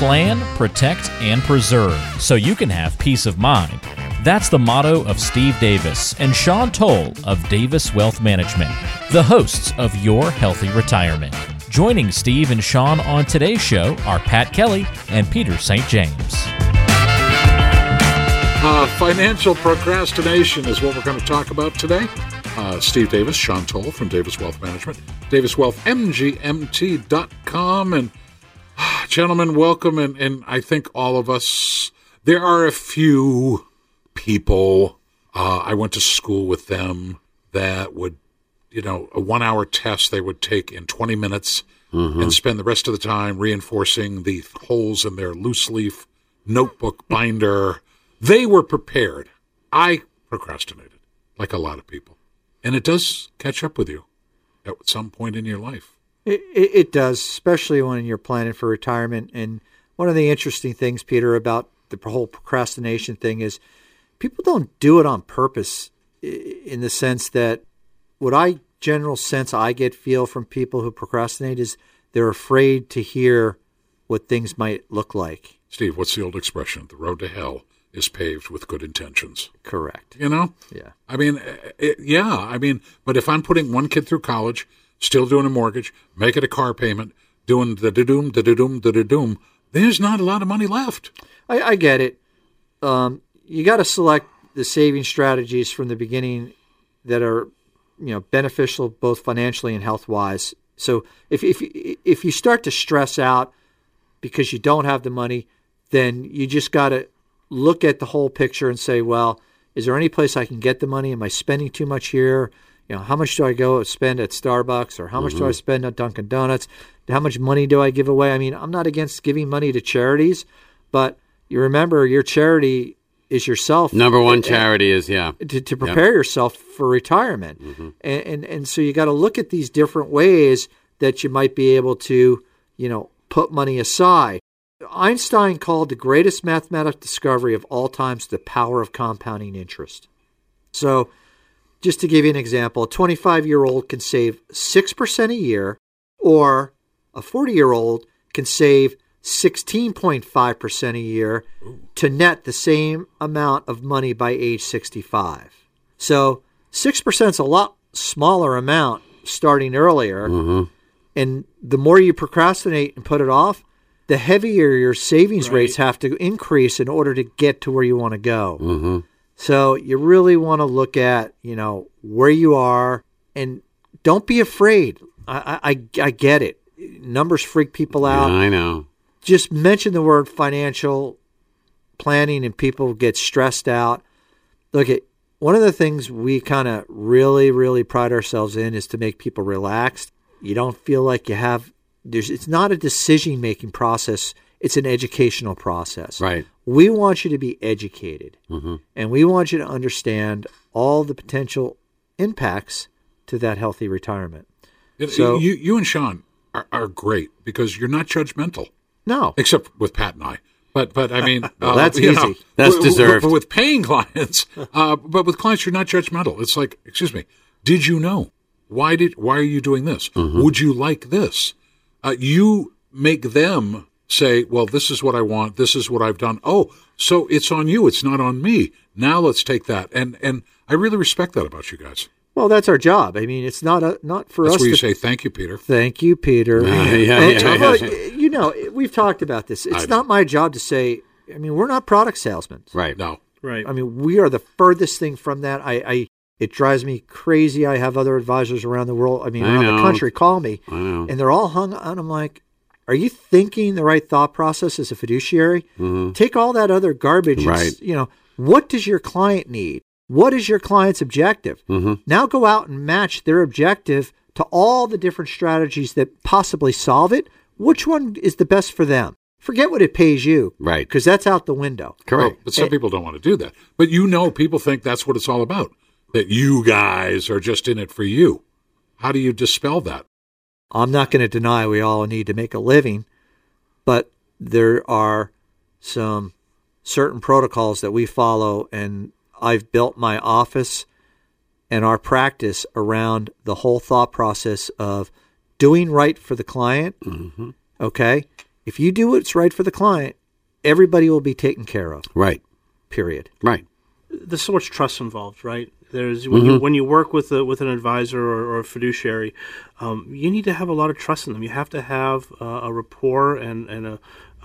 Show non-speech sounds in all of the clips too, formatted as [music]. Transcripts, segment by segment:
Plan, protect, and preserve so you can have peace of mind. That's the motto of Steve Davis and Sean Toll of Davis Wealth Management, the hosts of Your Healthy Retirement. Joining Steve and Sean on today's show are Pat Kelly and Peter St. James. Uh, financial procrastination is what we're going to talk about today. Uh, Steve Davis, Sean Toll from Davis Wealth Management, DavisWealthMGMT.com. And gentlemen, welcome. And, and I think all of us, there are a few people, uh, I went to school with them that would, you know, a one hour test they would take in 20 minutes and spend the rest of the time reinforcing the holes in their loose leaf notebook binder. They were prepared. I procrastinated, like a lot of people. And it does catch up with you at some point in your life. It, it, it does, especially when you're planning for retirement. And one of the interesting things, Peter, about the whole procrastination thing is people don't do it on purpose in the sense that what I general sense I get feel from people who procrastinate is they're afraid to hear what things might look like. Steve, what's the old expression? The road to hell is paved with good intentions. Correct. You know? Yeah. I mean, eh, it, yeah. I mean, but if I'm putting one kid through college, still doing a mortgage, making a car payment, doing the da doom, da doom, da doom, there's not a lot of money left. I, I get it. Um, you got to select the saving strategies from the beginning that are, you know, beneficial both financially and health wise. So if if if you start to stress out because you don't have the money, then you just got to look at the whole picture and say, well, is there any place I can get the money? Am I spending too much here? You know, how much do I go spend at Starbucks or how much do I mm-hmm. spend at Dunkin' Donuts? How much money do I give away? I mean, I'm not against giving money to charities, but you remember your charity is yourself Number one charity is yeah. to, to prepare yourself for retirement. Mm-hmm. And, and and so you got to look at these different ways that you might be able to, you know, put money aside. Einstein called the greatest mathematical discovery of all times the power of compounding interest. So, just to give you an example, a 25 year old can save 6% a year, or a 40 year old can save 16.5% a year to net the same amount of money by age 65. So 6% is a lot smaller amount starting earlier. Mm-hmm. And the more you procrastinate and put it off, the heavier your savings rates have to increase in order to get to where you want to go. Mm-hmm. So you really want to look at, you know, where you are and don't be afraid. I, I, I get it. Numbers freak people out I know. just mention the word financial planning and people get stressed out. Look at one of the things we kind of really, really pride ourselves in is to make people relaxed. You don't feel like you have there's it's not a decision making process, it's an educational process. Right. We want you to be educated and we want you to understand all the potential impacts to that healthy retirement. It- So- you, you and Sean are, are great because you're not judgmental, No. except with Pat and I. But but I mean, [laughs] Well, uh, that's easy. know, That's but- deserved. But with paying [laughs] clients, uh, but with clients, you're not judgmental. It's like, excuse me, did you know? Why did? Why are you doing this? Mm-hmm. Would you like this? Uh, you make them say, "Well, this is what I want. This is what I've done." Oh, so it's on you. It's not on me. Now let's take that. And and I really respect that about you guys. Well, that's our job. I mean, it's not a, not for That's us where you to say thank you, Peter. Thank you, Peter. [laughs] Yeah, yeah, And, yeah, yeah. Uh, you know, we've talked about this. I It's know. not my job to say. I mean, we're not product salesmen. Right. No, Right. I mean, we are the furthest thing from that. I, I it drives me crazy. I have other advisors around the world. I mean, I around the country call me, I know. and they're all hung on. I'm like, are you thinking the right thought process as a fiduciary? Take all that other garbage. and Mm-hmm. Right. You know, what does your client need? What is your client's objective? Mm-hmm. Now go out and match their objective to all the different strategies that possibly solve it. Which one is the best for them? Forget what it pays you, Right. Because that's out the window. Correct. But some people don't want to do that. But you know, people think that's what it's all about. That you guys are just in it for you. How do you dispel that? I'm not going to deny we all need to make a living, but there are some certain protocols that we follow, and I've built my office and our practice around the whole thought process of doing right for the client, mm-hmm. okay, if you do what's right for the client, everybody will be taken care of. Right. Period. Right. there's so much trust involved, right? There's when you when you work with a, with an advisor or, or a fiduciary, um, you need to have a lot of trust in them. You have to have uh, a rapport and and a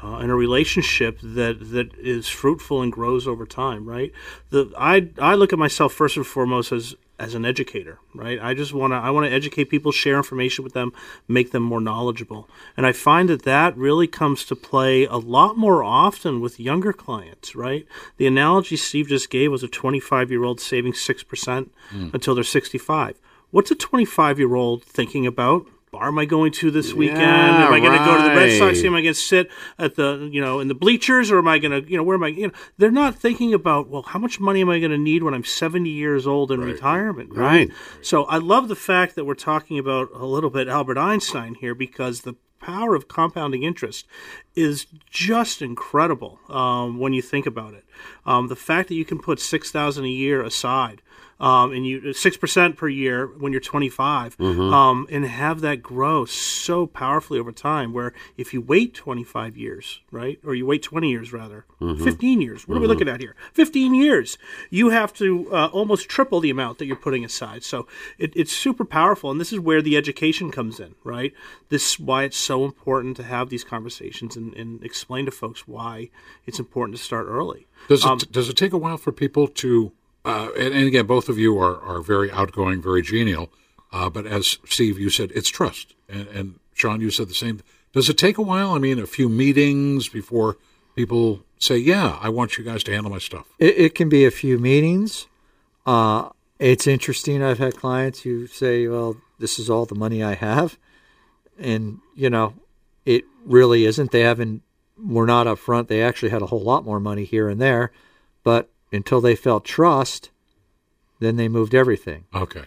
uh, and a relationship that that is fruitful and grows over time, right? The I I look at myself first and foremost as as an educator, right? I just want to I want to educate people, share information with them, make them more knowledgeable. And I find that that really comes to play a lot more often with younger clients, right? The analogy Steve just gave was a 25-year-old saving 6% hmm. until they're 65. What's a 25-year-old thinking about? Bar am I going to this weekend? Am I going to go to the Red Sox game? Am I going to sit at the you know in the bleachers, or am I going to you know where am I? You know, they're not thinking about well, how much money am I going to need when I'm 70 years old in retirement? Right. So I love the fact that we're talking about a little bit Albert Einstein here because the power of compounding interest is just incredible um, when you think about it. Um, the fact that you can put six thousand a year aside. Um, and you six percent per year when you're 25, um, and have that grow so powerfully over time. Where if you wait 25 years, right, or you wait 20 years rather, 15 years. What are we looking at here? 15 years. You have to uh, almost triple the amount that you're putting aside. So it, it's super powerful, and this is where the education comes in, right? This is why it's so important to have these conversations and, and explain to folks why it's important to start early. Does it Um, does it take a while for people to? Uh, and, and again, both of you are, are very outgoing, very genial. Uh, but as Steve, you said, it's trust, and, and Sean, you said the same. Does it take a while? I mean, a few meetings before people say, "Yeah, I want you guys to handle my stuff." It, it can be a few meetings. Uh, it's interesting. I've had clients who say, "Well, this is all the money I have," and you know, it really isn't. They haven't. We're not up front. They actually had a whole lot more money here and there, but until they felt trust, then they moved everything. Okay,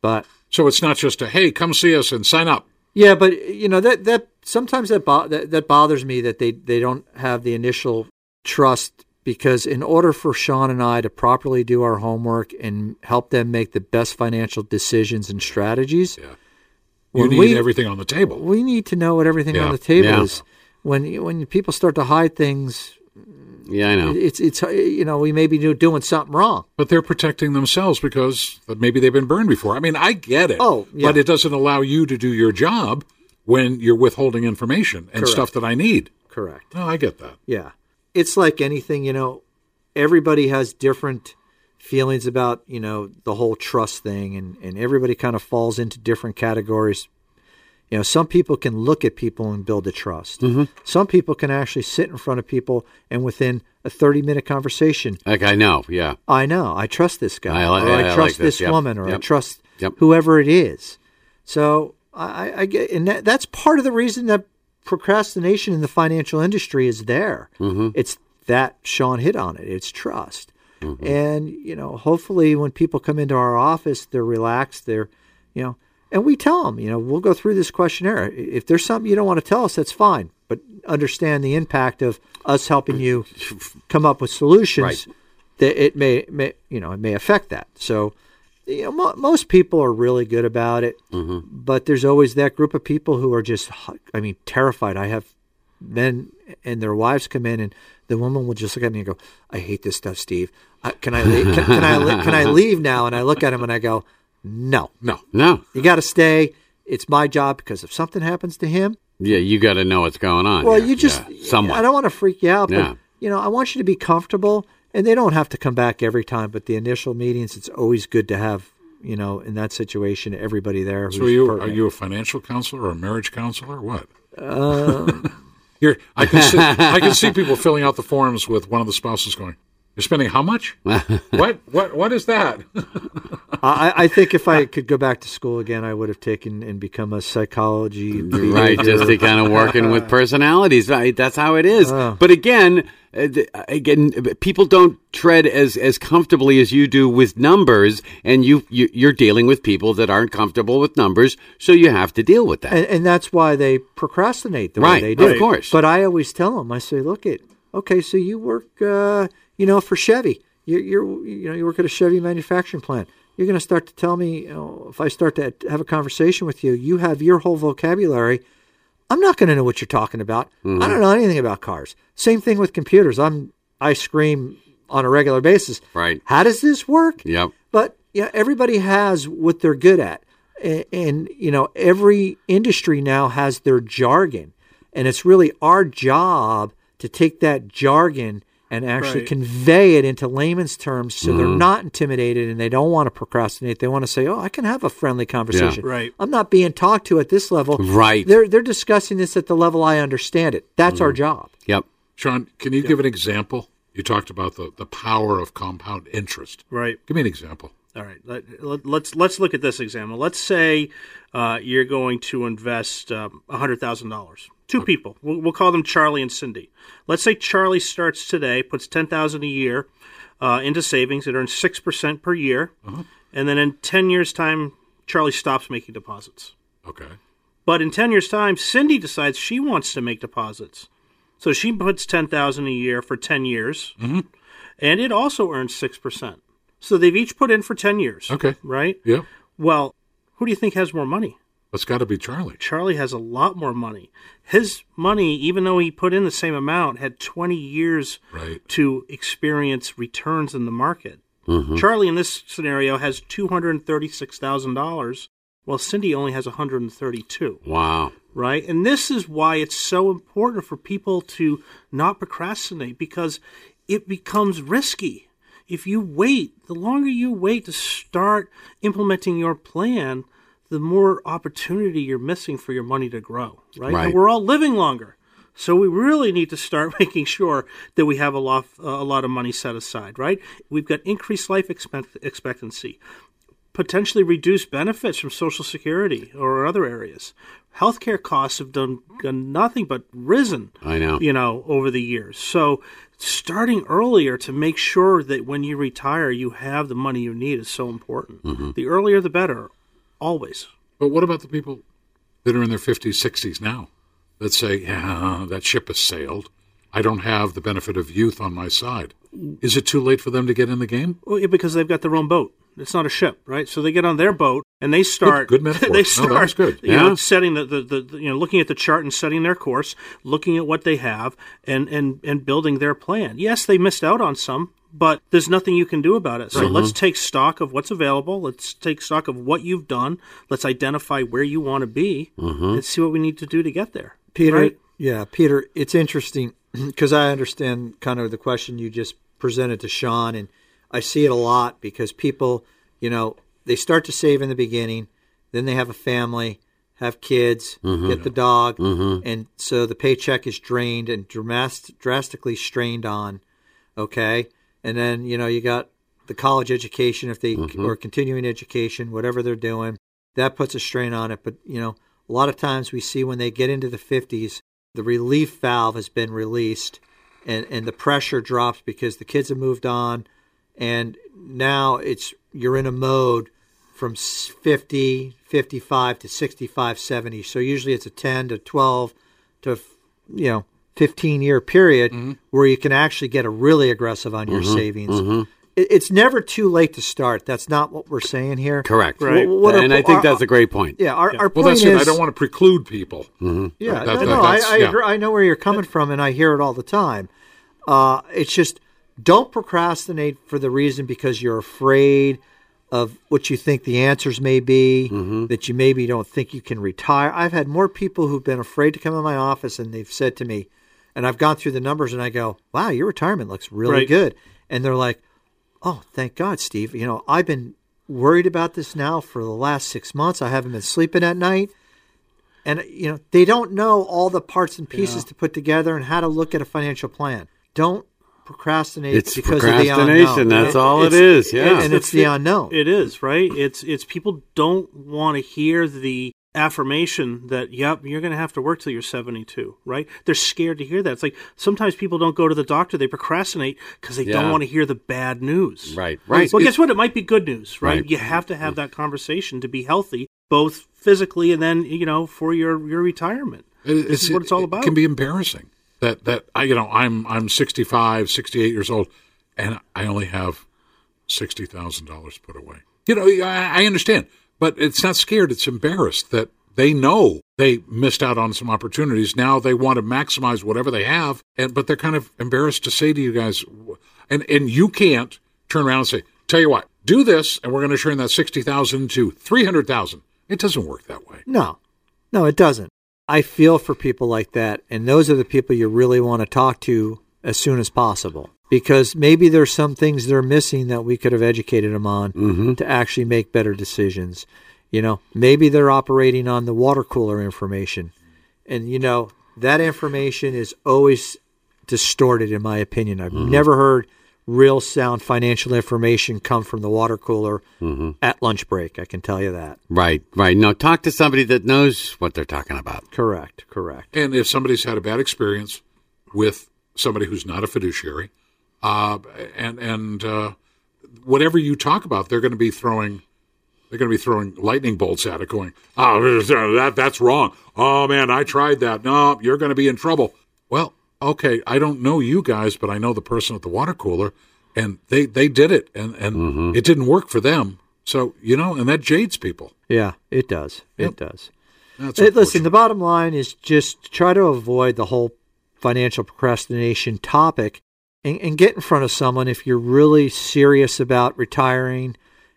But so it's not just a "Hey, come see us and sign up." Yeah, but you know that that sometimes that, bo- that that bothers me that they they don't have the initial trust because in order for Sean and I to properly do our homework and help them make the best financial decisions and strategies, Yeah. You need we everything on the table. we need to know what everything Yeah. on the table Yeah. is. When when people start to hide things, Yeah, I know. it's it's you know we may be doing something wrong. But they're protecting themselves because maybe they've been burned before. I mean, I get it. Oh, yeah. But it doesn't allow you to do your job when you're withholding information and Correct. stuff that I need. Correct. No, I get that. Yeah. It's like anything, you know, everybody has different feelings about, you know, the whole trust thing and, and everybody kind of falls into different categories. You know, some people can look at people and build a trust. Mm-hmm. Some people can actually sit in front of people and within a 30 minute conversation, Like I know. Yeah. I know, I trust this guy, I li- or I I like trust this, this yep, woman, or I trust yep. whoever it is. So I, I- I get, and that, that's part of the reason that procrastination in the financial industry is there. Mm-hmm. It's that Sean hit on it. It's trust, Mm-hmm. and you know, hopefully, when people come into our office, they're relaxed. They're, you know, and we tell them, you know, we'll go through this questionnaire. If there's something you don't want to tell us, that's fine. But understand the impact of us helping you come up with solutions Right. that it may, may you know it may affect that. So you know mo- most people are really good about it, mm-hmm. but there's always that group of people who are just I mean terrified. I have men and their wives come in and the woman will just look at me and go, "I hate this stuff, Steve. I, can I leave? Can, can I can I [laughs] leave now?" And I look at him and I go, "No, No. No. you got to stay. It's my job because if something happens to him, Yeah, you got to know what's going on. well, here. you just Yeah, somewhat. I don't want to freak you out, Yeah. but you know, I want you to be comfortable, and they don't have to come back every time. But the initial meetings, it's always good to have you know in that situation everybody there. So are you are you a financial counselor or a marriage counselor or what? Uh, [laughs] You're, I can see, [laughs] I can see people filling out the forms with one of the spouses going, "You're spending how much? [laughs] what what what is that?" [laughs] I, I think if I could go back to school again, I would have taken and become a psychology. right just to kind of working with [laughs] personalities right that's how it is Oh. but again uh, again people don't tread as as comfortably as you do with numbers and you, you you're dealing with people that aren't comfortable with numbers so you have to deal with that and, and that's why they procrastinate the Right, way they do. of course. But I always tell them, I say, look it, okay, so you work, uh, you know, for Chevy. You're, you're, you know, you work at a Chevy manufacturing plant. You're going to start to tell me, you know, if I start to have a conversation with you, you have your whole vocabulary I'm not going to know what you're talking about. I mm-hmm. don't know anything about cars. Same thing with computers. I'm I scream on a regular basis. Right. How does this work? Yep. But yeah, everybody has what they're good at, and, and you know every industry now has their jargon, and it's really our job to take that jargon and actually Right. convey it into layman's terms, so they're not intimidated and they don't want to procrastinate. They want to say, "Oh, I can have a friendly conversation. Right. I'm not being talked to at this level. Right. They're they're discussing this at the level I understand it. That's our job. Yep. Sean, can you give an example? You talked about the, the power of compound interest. Right. Give me an example. All right. Let, let, let's let's look at this example. Let's say uh, you're going to invest um, hundred thousand dollars. Two people. We'll, we'll call them Charlie and Cindy. Let's say Charlie starts today, puts ten thousand a year uh, into savings. It earns six percent per year, and then in ten years' time, Charlie stops making deposits. Okay. But in ten years' time, Cindy decides she wants to make deposits, so she puts ten thousand a year for ten years, and it also earns six percent. So they've each put in for ten years. Okay. Right. Yeah. Well, who do you think has more money? That's got to be Charlie. Charlie has a lot more money. His money, even though he put in the same amount, had 20 years Right. to experience returns in the market. Mm-hmm. Charlie, in this scenario, has $236,000, while Cindy only has 132 Wow. right? And this is why it's so important for people to not procrastinate because it becomes risky. If you wait, the longer you wait to start implementing your plan, the more opportunity you're missing for your money to grow, right? Right. And we're all living longer. So we really need to start [laughs] making sure that we have a lot, a lot of money set aside, right? We've got increased life expect- expectancy potentially reduced benefits from Social Security or other areas. Healthcare costs have done, done nothing but risen. I know. You know, over the years. So starting earlier to make sure that when you retire, you have the money you need is so important. Mm-hmm. The earlier, the better, always. But what about the people that are in their 50s, 60s now that say, yeah, that ship has sailed. I don't have the benefit of youth on my side. Is it too late for them to get in the game? Well, yeah, because they've got their own boat. It's not a ship, right? So they get on their boat and they start. good [laughs] metaphor. They start, was good. You know, setting the, the, the, the- you know, looking at the chart and setting their course, looking at what they have, and and and building their plan. Yes, they missed out on some, but there's nothing you can do about it. So let's mm-hmm. take stock of what's available. Let's take stock of what you've done. Let's identify where you want to be, mm-hmm. and see what we need to do to get there. Peter, Right? yeah, Peter, it's interesting [clears throat] because I understand kind of the question you just presented to Sean, and I see it a lot because people, you know, they start to save in the beginning, then they have a family, have kids, mm-hmm. get the dog, and so the paycheck is drained and dramas- drastically strained on. Okay, and then you know you got the college education if they mm-hmm. or continuing education, whatever they're doing, that puts a strain on it. But you know, a lot of times we see when they get into the fifties, the relief valve has been released, and and the pressure drops because the kids have moved on, and now it's you're in a mode from s- 50, 55 to 65, 70. So usually it's a 10 to 12 to you know 15 year period where you can actually get a really aggressive on your savings. It, it's never too late to start. That's not what we're saying here. Correct. Right. Wh- what and our- I think our- that's a great point. Yeah, our, our Well, point that's is it. I don't want to preclude people. yeah, That- no, that- no, I, I, yeah. agree, I know where you're coming from, and I hear it all the time. Uh, it's just don't procrastinate for the reason because you're afraid of what you think the answers may be, Mm-hmm. that you maybe don't think you can retire. I've had more people who've been afraid to come in my office, and they've said to me, and I've gone through the numbers, and I go, "Wow, your retirement looks really Right. good," and they're like, "Oh, thank God, Steve. You know, I've been worried about this now for the last six months. I haven't been sleeping at night." and you know they don't know all the parts and pieces to put together and how to look at a financial plan. Don't procrastinate It's because of the procrastination. unknown. That's all it It's- is. Yeah. and it's the unknown. It is right. It's it's people don't want to hear the affirmation that yep you're going to have to work till you're 72 right? They're scared to hear that. It's like sometimes people don't go to the doctor they procrastinate because they don't want to hear the bad news. Right, right. well guess what? It might be good news right, Right. you have to have mm-hmm. that conversation to be healthy both physically and then you know for your your retirement. It- this is what it's all about. It can be embarrassing that that I you know I'm I'm 65, 68 years old, and I only have sixty thousand dollars put away. You know, I, I understand, but it's not scared. It's embarrassed that they know they missed out on some opportunities. Now they want to maximize whatever they have, and but they're kind of embarrassed to say to you guys, and and you can't turn around and say, "Tell you what, do this, and we're going to turn that sixty thousand to three hundred thousand. It doesn't work that way. No, no, it doesn't. I feel for people like that, and those are the people you really want to talk to as soon as possible because maybe there's some things they're missing that we could have educated them on Mm-hmm. to actually make better decisions. You know, maybe they're operating on the water cooler information, and you know that information is always distorted, in my opinion. I've Mm-hmm. never heard real sound financial information come from the water cooler Mm-hmm. at lunch break. I can tell you that. Right, right. Now talk to somebody that knows what they're talking about. Correct, correct. And if somebody's had a bad experience with somebody who's not a fiduciary, uh, and and uh, whatever you talk about, they're going to be throwing they're going to be throwing lightning bolts at it, going, "Oh, that that's wrong. Oh man, I tried that. No, you're going to be in trouble." Well, okay, I don't know you guys, but I know the person at the water cooler, and they they did it, and and it didn't work for them. So you know, and that jades people. Yeah, it does. It does. Listen, the bottom line is just try to avoid the whole financial procrastination topic and, and get in front of someone if you're really serious about retiring,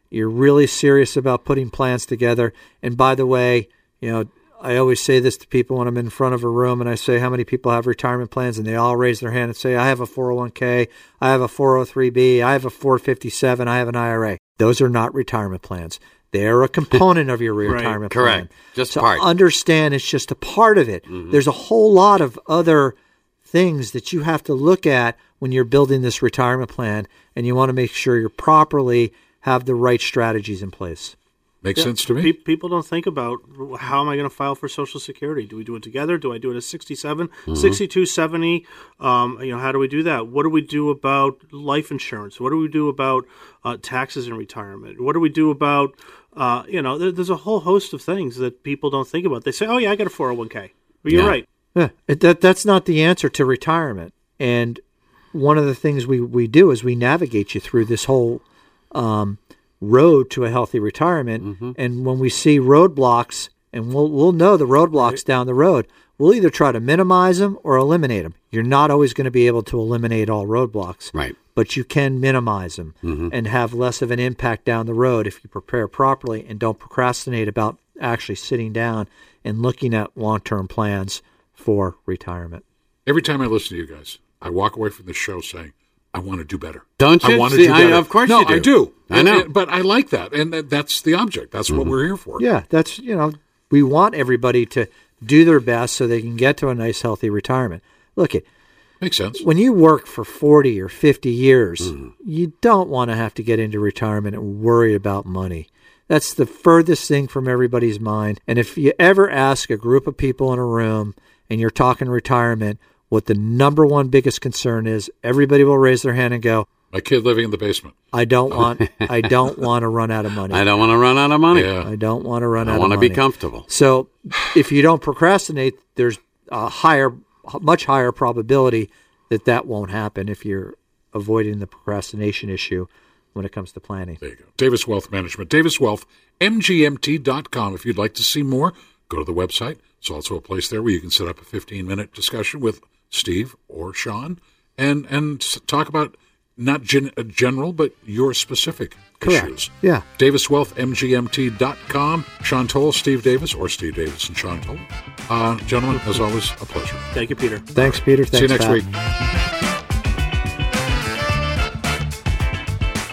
you're really serious about putting plans together. And by the way, you know, I always say this to people when I'm in front of a room and I say, How many people have retirement plans? And they all raise their hand and say, I have a 401k, I have a 403b, I have a 457, I have an IRA. Those are not retirement plans. They're a component of your [laughs] retirement correct. plan. Just so part. understand it's just a part of it. Mm-hmm. There's a whole lot of other things that you have to look at when you're building this retirement plan, and you want to make sure you properly have the right strategies in place. makes sense to me. Pe- people don't think about how am I going to file for Social Security? Do we do it together? Do I do it at 67, Mm-hmm. 62, 70? Um, you know, how do we do that? What do we do about life insurance? What do we do about uh, taxes in retirement? What do we do about, uh, you know, there, there's a whole host of things that people don't think about. They say, oh, yeah, I got a 401k. But you're Yeah. right. Yeah, it, that that's not the answer to retirement. And one of the things we we do is we navigate you through this whole um, road to a healthy retirement. And when we see roadblocks, and we'll we'll know the roadblocks down the road, we'll either try to minimize them or eliminate them. You're not always going to be able to eliminate all roadblocks, Right. but you can minimize them and have less of an impact down the road if you prepare properly and don't procrastinate about actually sitting down and looking at long-term plans for retirement. Every time I listen to you guys, I walk away from the show saying, I want to do better. Don't you? I want to See, do I- better. of course no, you do. I do. I know. and- but I like that. And that- that's the object. That's what mm-hmm. we're here for. Yeah, that's you know, we want everybody to do their best so they can get to a nice healthy retirement. Look it Makes sense. when you work for 40 or 50 years, mm-hmm. you don't want to have to get into retirement and worry about money. That's the furthest thing from everybody's mind. And if you ever ask a group of people in a room and you're talking retirement, what the number one biggest concern is, everybody will raise their hand and go, My kid living in the basement. I don't [laughs] want I don't want to run out of money. I don't want to run out of money. Yeah. I don't want to run I out I want to be comfortable. So if you don't procrastinate, there's a higher, much higher probability that that won't happen if you're avoiding the procrastination issue when it comes to planning. There you go. Davis Wealth Management. Davis Wealth, MGMT.com. If you'd like to see more, go to the website. It's also a place there where you can set up a 15 minute discussion with Steve or Sean and, and talk about not gen- uh, general, but your specific Correct. issues. Yeah. Davis Wealth, MGMT.com. Sean Toll, Steve Davis, or Steve Davis and Sean Toll. Uh, gentlemen, as always, a pleasure. Thank you, Peter. Thanks, Peter. Thanks, See you next Pat. week.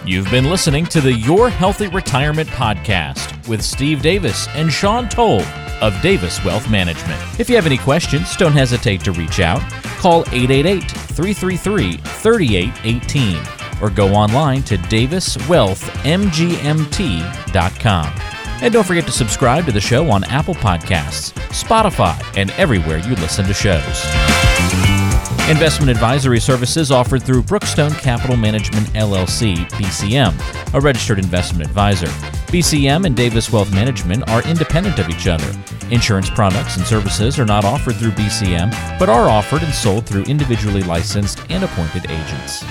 You've been listening to the Your Healthy Retirement Podcast with Steve Davis and Sean Toll of Davis Wealth Management. If you have any questions, don't hesitate to reach out. Call 888 333 3818 or go online to daviswealthmgmt.com. And don't forget to subscribe to the show on Apple Podcasts, Spotify, and everywhere you listen to shows. Investment advisory services offered through Brookstone Capital Management LLC, BCM, a registered investment advisor. BCM and Davis Wealth Management are independent of each other. Insurance products and services are not offered through BCM, but are offered and sold through individually licensed and appointed agents.